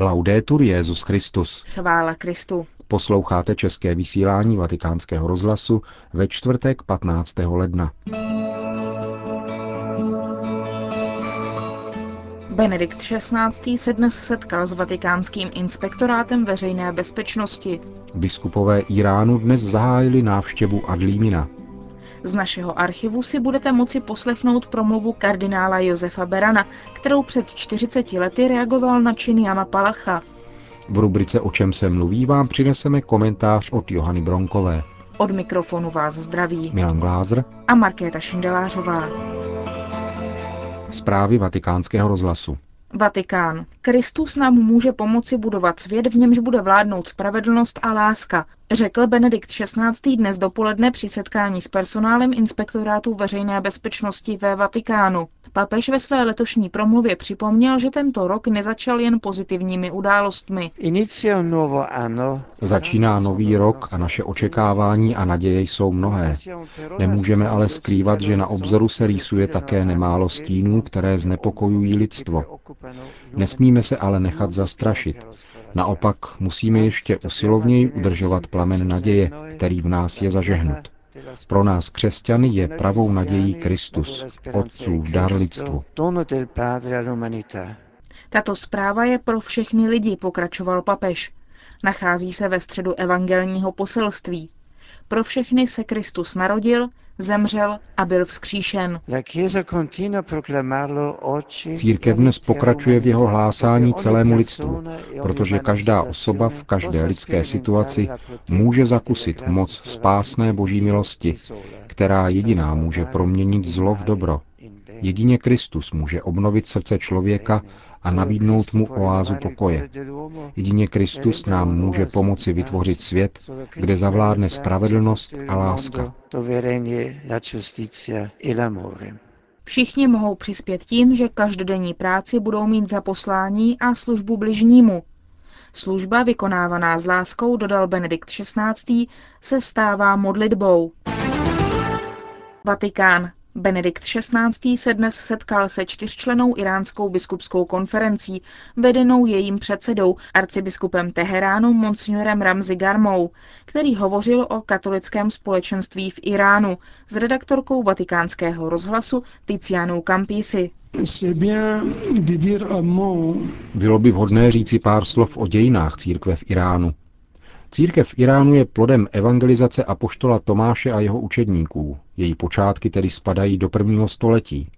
Laudetur Jezus Christus. Chvála Kristu. Posloucháte české vysílání Vatikánského rozhlasu ve čtvrtek 15. ledna. Benedikt XVI. se dnes setkal s vatikánským inspektorátem veřejné bezpečnosti. Biskupové Iránu dnes zahájili návštěvu Adlímina. Z našeho archivu si budete moci poslechnout promluvu kardinála Josefa Berana, kterou před 40 lety reagoval na čin Jana Palacha. V rubrice O čem se mluví vám přineseme komentář od Johany Bronkové. Od mikrofonu vás zdraví Milan Glázer a Markéta Šindelářová. Zprávy vatikánského rozhlasu. Vatikán. Kristus nám může pomoci budovat svět, v němž bude vládnout spravedlnost a láska, řekl Benedikt XVI. dnes dopoledne při setkání s personálem inspektorátu veřejné bezpečnosti ve Vatikánu. Papež ve své letošní promluvě připomněl, že tento rok nezačal jen pozitivními událostmi. Začíná nový rok a naše očekávání a naděje jsou mnohé. Nemůžeme ale skrývat, že na obzoru se rýsuje také nemálo stínů, které znepokojují lidstvo. Nesmíme se ale nechat zastrašit. Naopak musíme ještě usilovněji udržovat plamen naděje, který v nás je zažehnut. Pro nás křesťany je pravou nadějí Kristus, Otcův dar lidstvu. Tato zpráva je pro všechny lidi, pokračoval papež. Nachází se ve středu evangelního poselství. Pro všechny se Kristus narodil, zemřel a byl vzkříšen. Církev dnes pokračuje v jeho hlásání celému lidstvu, protože každá osoba v každé lidské situaci může zakusit moc spásné boží milosti, která jediná může proměnit zlo v dobro. Jedině Kristus může obnovit srdce člověka a nabídnout mu oázu pokoje. Jedině Kristus nám může pomoci vytvořit svět, kde zavládne spravedlnost a láska. Všichni mohou přispět tím, že každodenní práci budou mít za poslání a službu bližnímu. Služba vykonávaná s láskou, dodal Benedikt XVI., se stává modlitbou. Vatikán. Benedikt XVI. se dnes setkal se čtyřčlenou iránskou biskupskou konferencí, vedenou jejím předsedou, arcibiskupem Teheránu Monsignorem Ramzi Garmou, který hovořil o katolickém společenství v Iránu s redaktorkou vatikánského rozhlasu Tizianou Campisi. Bylo by vhodné říci pár slov o dějinách církve v Iránu. Církev v Iránu je plodem evangelizace apoštola Tomáše a jeho učedníků. Její počátky tedy spadají do prvního století.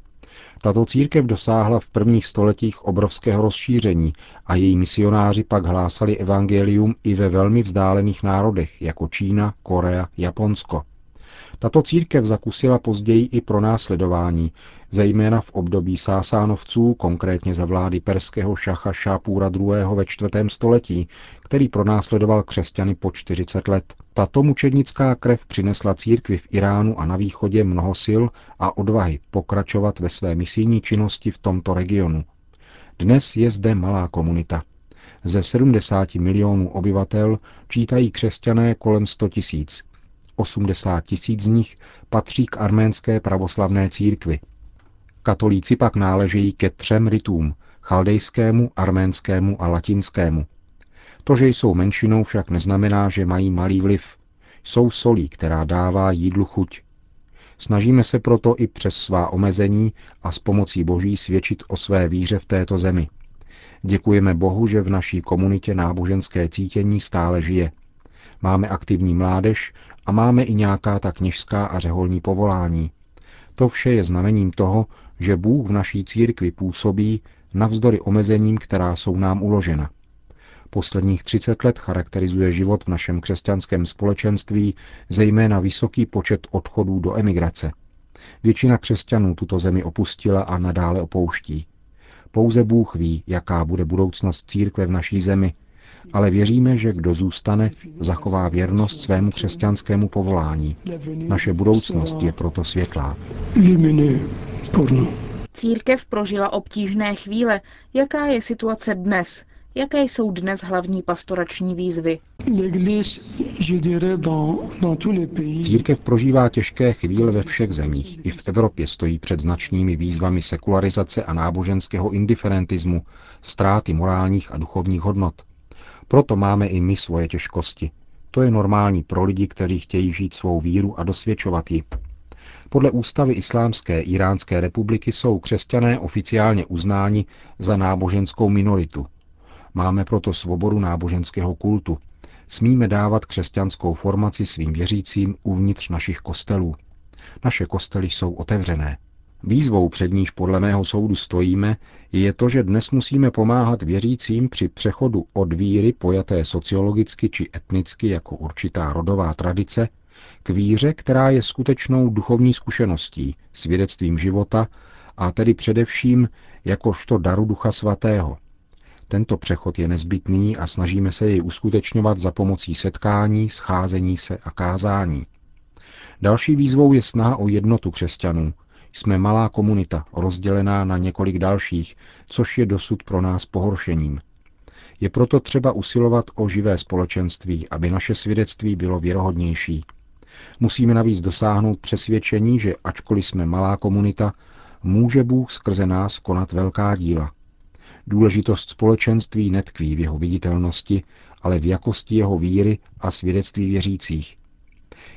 Tato církev dosáhla v prvních stoletích obrovského rozšíření a její misionáři pak hlásali evangelium i ve velmi vzdálených národech, jako Čína, Korea, Japonsko. Tato církev zakusila později i pro následování, zejména v období Sásánovců, konkrétně za vlády perského šacha Šápůra II. ve čtvrtém století, který pronásledoval křesťany po 40 let. Tato mučednická krev přinesla církvi v Iránu a na východě mnoho sil a odvahy pokračovat ve své misijní činnosti v tomto regionu. Dnes je zde malá komunita. Ze 70 milionů obyvatel čítají křesťané kolem 100 tisíc. 80 tisíc z nich patří k arménské pravoslavné církvi. Katolíci pak náležejí ke třem rytům – chaldejskému, arménskému a latinskému. To, že jsou menšinou, však neznamená, že mají malý vliv. Jsou solí, která dává jídlu chuť. Snažíme se proto i přes svá omezení a s pomocí Boží svědčit o své víře v této zemi. Děkujeme Bohu, že v naší komunitě náboženské cítění stále žije. Máme aktivní mládež a máme i nějaká ta kněžská a řeholní povolání. To vše je znamením toho, že Bůh v naší církvi působí navzdory omezením, která jsou nám uložena. Posledních 30 let charakterizuje život v našem křesťanském společenství zejména vysoký počet odchodů do emigrace. Většina křesťanů tuto zemi opustila a nadále opouští. Pouze Bůh ví, jaká bude budoucnost církve v naší zemi, ale věříme, že kdo zůstane, zachová věrnost svému křesťanskému povolání. Naše budoucnost je proto světlá. Církev prožila obtížné chvíle. Jaká je situace dnes? Jaké jsou dnes hlavní pastorační výzvy? Církev prožívá těžké chvíle ve všech zemích. I v Evropě stojí před značnými výzvami sekularizace a náboženského indiferentismu, ztráty morálních a duchovních hodnot. Proto máme i my svoje těžkosti. To je normální pro lidi, kteří chtějí žít svou víru a dosvědčovat ji. Podle ústavy Islámské Iránské republiky jsou křesťané oficiálně uznáni za náboženskou minoritu. Máme proto svobodu náboženského kultu. Smíme dávat křesťanskou formaci svým věřícím uvnitř našich kostelů. Naše kostely jsou otevřené. Výzvou, před níž podle mého soudu stojíme, je to, že dnes musíme pomáhat věřícím při přechodu od víry pojaté sociologicky či etnicky jako určitá rodová tradice k víře, která je skutečnou duchovní zkušeností, svědectvím života a tedy především jakožto daru Ducha Svatého. Tento přechod je nezbytný a snažíme se jej uskutečňovat za pomocí setkání, scházení se a kázání. Další výzvou je snaha o jednotu křesťanů. Jsme malá komunita, rozdělená na několik dalších, což je dosud pro nás pohoršením. Je proto třeba usilovat o živé společenství, aby naše svědectví bylo věrohodnější. Musíme navíc dosáhnout přesvědčení, že ačkoliv jsme malá komunita, může Bůh skrze nás konat velká díla. Důležitost společenství netkví v jeho viditelnosti, ale v jakosti jeho víry a svědectví věřících.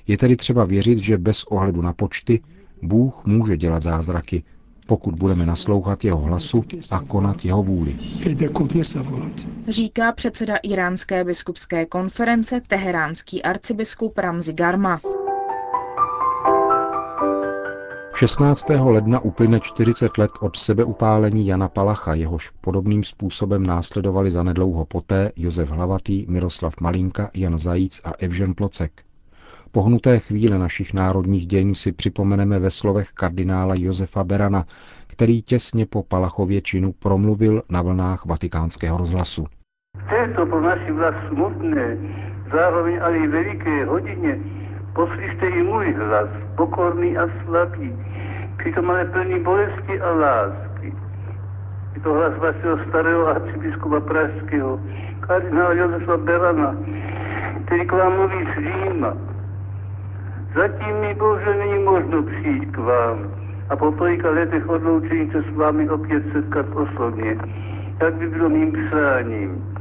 Je tedy třeba věřit, že bez ohledu na počty Bůh může dělat zázraky, pokud budeme naslouchat jeho hlasu a konat jeho vůli. Říká předseda Iránské biskupské konference teheránský arcibiskup Ramzi Garma. 16. ledna uplyne 40 let od sebeupálení Jana Palacha, jehož podobným způsobem následovali zanedlouho poté Josef Hlavatý, Miroslav Malinka, Jan Zajíc a Evžen Plocek. Pohnuté chvíle našich národních dějin si připomeneme ve slovech kardinála Josefa Berana, který těsně po Palachově činu promluvil na vlnách vatikánského rozhlasu. V této pro naši vlast smutné, zároveň ale i veliké hodině poslyšte i můj hlas, pokorný a slabý, přitom ale plný bolesti a lásky. Je to hlas vašeho starého arcibiskupa Pražského, kardinála Josefa Berana, který k vám mluví z Říma. Zatím mi bohužel není možno přijít k vám a po tolika letech odloučení se s vámi opět setkat osobně, jak by bylo mým přáním.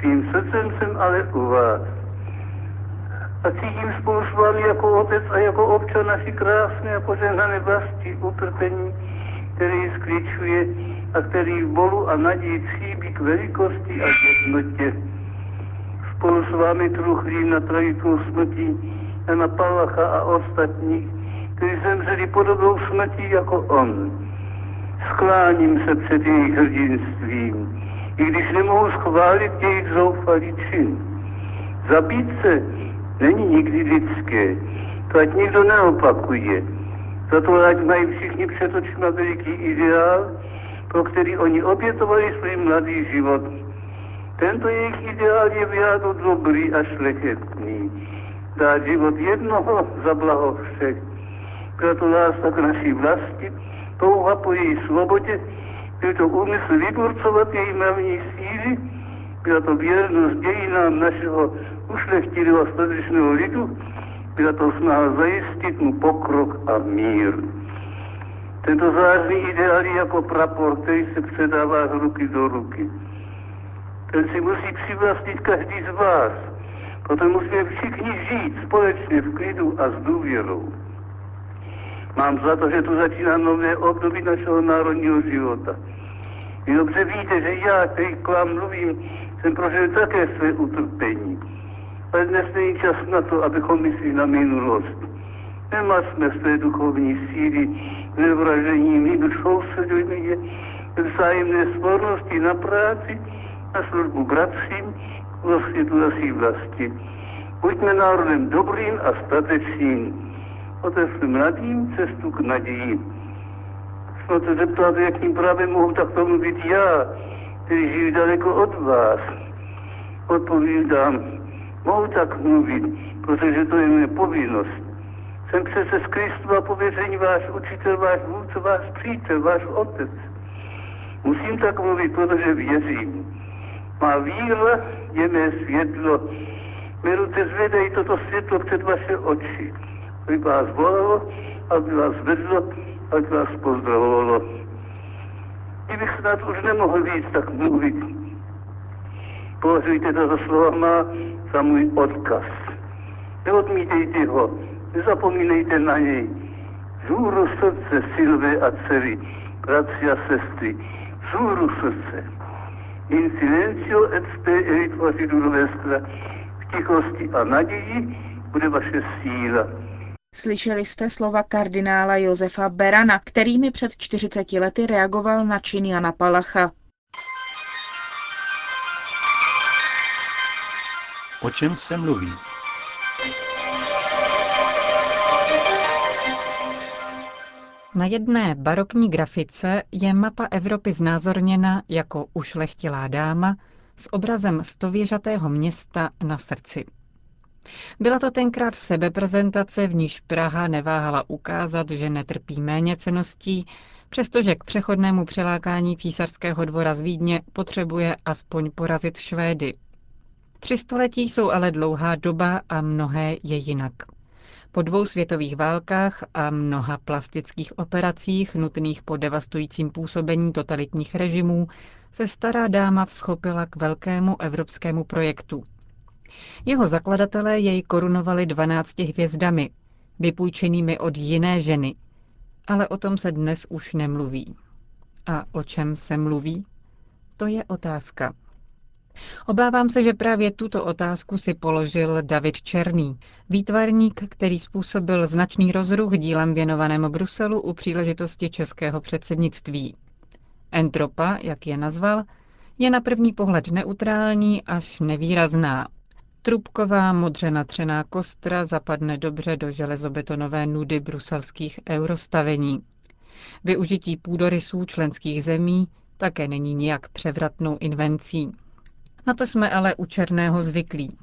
Svým srdcem jsem ale u vás a cítím spolu s vámi jako otec a jako občan naší krásné a požehnané vlasti utrpení, který skličuje a který v bolu a naději tříbí k velikosti a jednotě. Spolu s vámi truchlím na tragikou smrti Jana Palacha a ostatních, kteří zemřeli podobnou smrtí jako on. Skláním se před jejich hrdinstvím, i když nemohu schválit jejich zoufalý čin. Zabít se není nikdy lidské. To ať nikdo neopakuje. Za to ať mají všichni před očima veliký ideál, pro který oni obětovali svůj mladý život. Tento jejich ideál je v jádu dobrý a šlechetný. Dát život jednoho za blaho všech. Proto láska k naší vlasti, touha po její svobodě, byl to úmysl vyburcovat její mravní síly, byla to věrnost dějinám našeho ušlechtilého statečného lidu, byla to snaha zajistit mu pokrok a mír. Tento zářný ideál je jako prapor, který se předává z ruky do ruky. Ten si musí přivlastnit každý z vás. Proto musíme všichni žít společně v klidu a s důvěrou. Mám za to, že tu začíná nové období našeho národního života. Vy dobře víte, že já, který k vám mluvím, jsem prožil také své utrpení. Ale dnes není čas na to, abychom mysleli na minulost. Nemasme své duchovní síly nevražením, nebož soustředujme je vzájemné svornosti na práci, na službu bratřím, světu naší vlasti. Buďme národem dobrým a statečným. Otevřme mladým cestu k naději. Snad se zeptat, jakým právem mohu takto mluvit já, který žiju daleko od vás. Odpovídám, mohu tak mluvit, protože to je moje povinnost. Jsem přece z Kristova pověření váš učitel, váš vůdce, váš přítel, váš otec. Musím tak mluvit, protože věřím. Má víra je mé světlo. Mé ruce zvedají toto světlo před vaše oči. Aby vás volalo, aby vás vedlo, aby vás pozdravovalo. Kdybych snad už nemohl víc tak mluvit. Považujte tato slova má za můj odkaz. Neodmítejte ho, nezapomínejte na něj. Zůru srdce, synové a dcery, bratři a sestry, zůru srdce. In silencio et spe erit facidur vestra, v tichosti a naději bude vaše síla. Slyšeli jste slova kardinála Josefa Berana, který mi před 40 lety reagoval na čin Jana Palacha. O čem se mluví? Na jedné barokní grafice je mapa Evropy znázorněna jako ušlechtilá dáma s obrazem stověžatého města na srdci. Byla to tenkrát sebeprezentace, v níž Praha neváhala ukázat, že netrpí méně ceností, přestože k přechodnému přelákání císařského dvora z Vídně potřebuje aspoň porazit Švédy. Tři století jsou ale dlouhá doba a mnohé je jinak. Po dvou světových válkách a mnoha plastických operacích nutných po devastujícím působení totalitních režimů se stará dáma vzchopila k velkému evropskému projektu. Jeho zakladatelé jej korunovali 12 hvězdami, vypůjčenými od jiné ženy. Ale o tom se dnes už nemluví. A o čem se mluví? To je otázka. Obávám se, že právě tuto otázku si položil David Černý, výtvarník, který způsobil značný rozruch dílem věnovaném Bruselu u příležitosti českého předsednictví. Entropa, jak je nazval, je na první pohled neutrální až nevýrazná. Trubková modře natřená kostra zapadne dobře do železobetonové nudy bruselských eurostavení. Využití půdorysů členských zemí také není nijak převratnou invencí. Na to jsme ale u Černého zvyklí.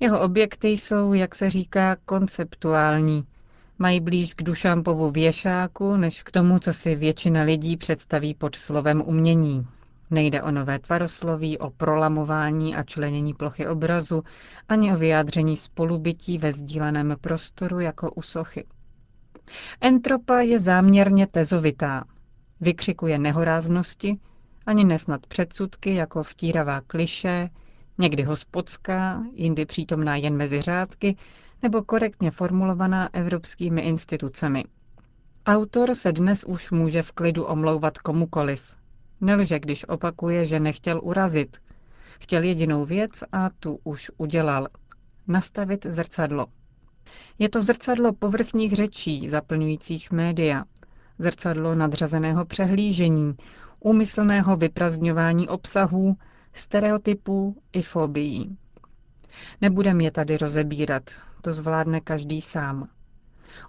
Jeho objekty jsou, jak se říká, konceptuální. Mají blíž k Dušampovu věšáku, než k tomu, co si většina lidí představí pod slovem umění. Nejde o nové tvarosloví, o prolamování a členění plochy obrazu, ani o vyjádření spolubytí ve sdíleném prostoru jako u sochy. Entropa je záměrně tezovitá. Vykřikuje nehoráznosti, ani nesnad předsudky jako vtíravá kliše, někdy hospodská, jindy přítomná jen mezi řádky, nebo korektně formulovaná evropskými institucemi. Autor se dnes už může v klidu omlouvat komukoliv. Nelže, když opakuje, že nechtěl urazit. Chtěl jedinou věc a tu už udělal. Nastavit zrcadlo. Je to zrcadlo povrchních řečí, zaplňujících média. Zrcadlo nadřazeného přehlížení, úmyslného vyprazňování obsahů, stereotypů i fobií. Nebudem je tady rozebírat, to zvládne každý sám.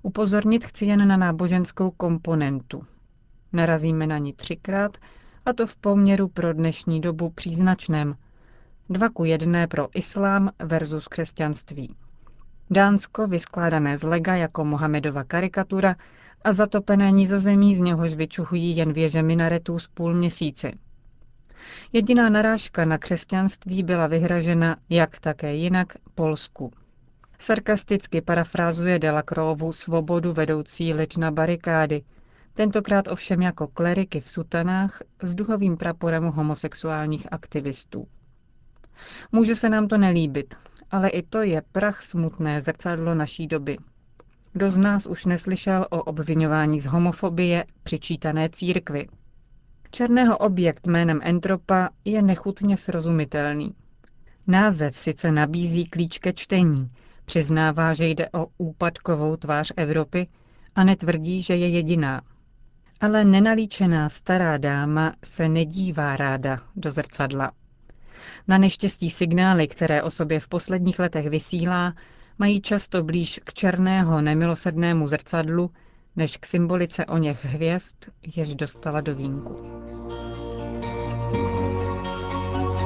Upozornit chci jen na náboženskou komponentu. Narazíme na ní třikrát, a to v poměru pro dnešní dobu příznačném. Dva ku jedné pro islám versus křesťanství. Dánsko, vyskládané z lega jako Mohamedova karikatura, a zatopené nizozemí, z něhož vyčuhují jen věže minaretů z půl měsíci. Jediná narážka na křesťanství byla vyhražena, jak také jinak, Polsku. Sarkasticky parafrázuje Delacrovu svobodu vedoucí lid na barikády, tentokrát ovšem jako kleriky v sutanách s duhovým praporem homosexuálních aktivistů. Může se nám to nelíbit, ale i to je prach smutné zrcadlo naší doby. Kdo z nás už neslyšel o obvinování z homofobie přičítané církvi? Černého objekt jménem Entropa je nechutně srozumitelný. Název sice nabízí klíč ke čtení, přiznává, že jde o úpadkovou tvář Evropy a netvrdí, že je jediná. Ale nenalíčená stará dáma se nedívá ráda do zrcadla. Na neštěstí signály, které o sobě v posledních letech vysílá, mají často blíž k černého nemilosrdnému zrcadlu, než k symbolice o něch hvězd, jež dostala do vínku.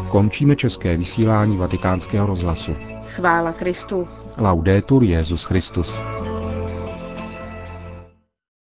Končíme české vysílání vatikánského rozhlasu. Chvála Kristu. Laudetur Jezus Christus.